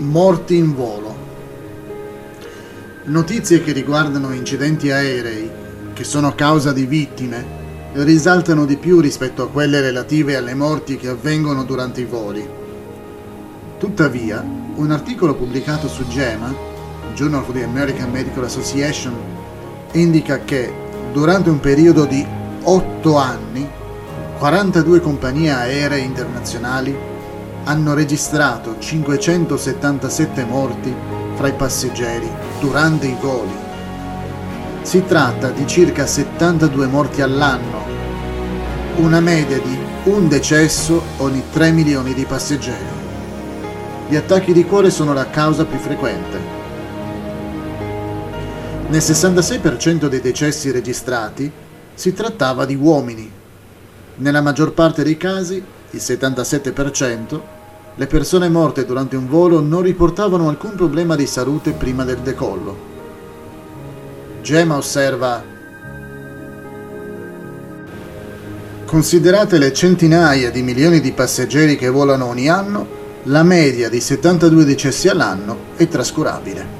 Morti in volo. Notizie che riguardano incidenti aerei, che sono causa di vittime, risaltano di più rispetto a quelle relative alle morti che avvengono durante i voli. Tuttavia, un articolo pubblicato su GEMA, Journal of the American Medical Association, indica che durante un periodo di 8 anni 42 compagnie aeree internazionali hanno registrato 577 morti fra i passeggeri durante i voli. Si tratta di circa 72 morti all'anno, una media di un decesso ogni 3 milioni di passeggeri. Gli attacchi di cuore sono la causa più frequente. Nel 66% dei decessi registrati si trattava di uomini. Nella maggior parte dei casi, il 77%, le persone morte durante un volo non riportavano alcun problema di salute prima del decollo. Gemma osserva Considerate le centinaia di milioni di passeggeri che volano ogni anno, la media di 72 decessi all'anno è trascurabile.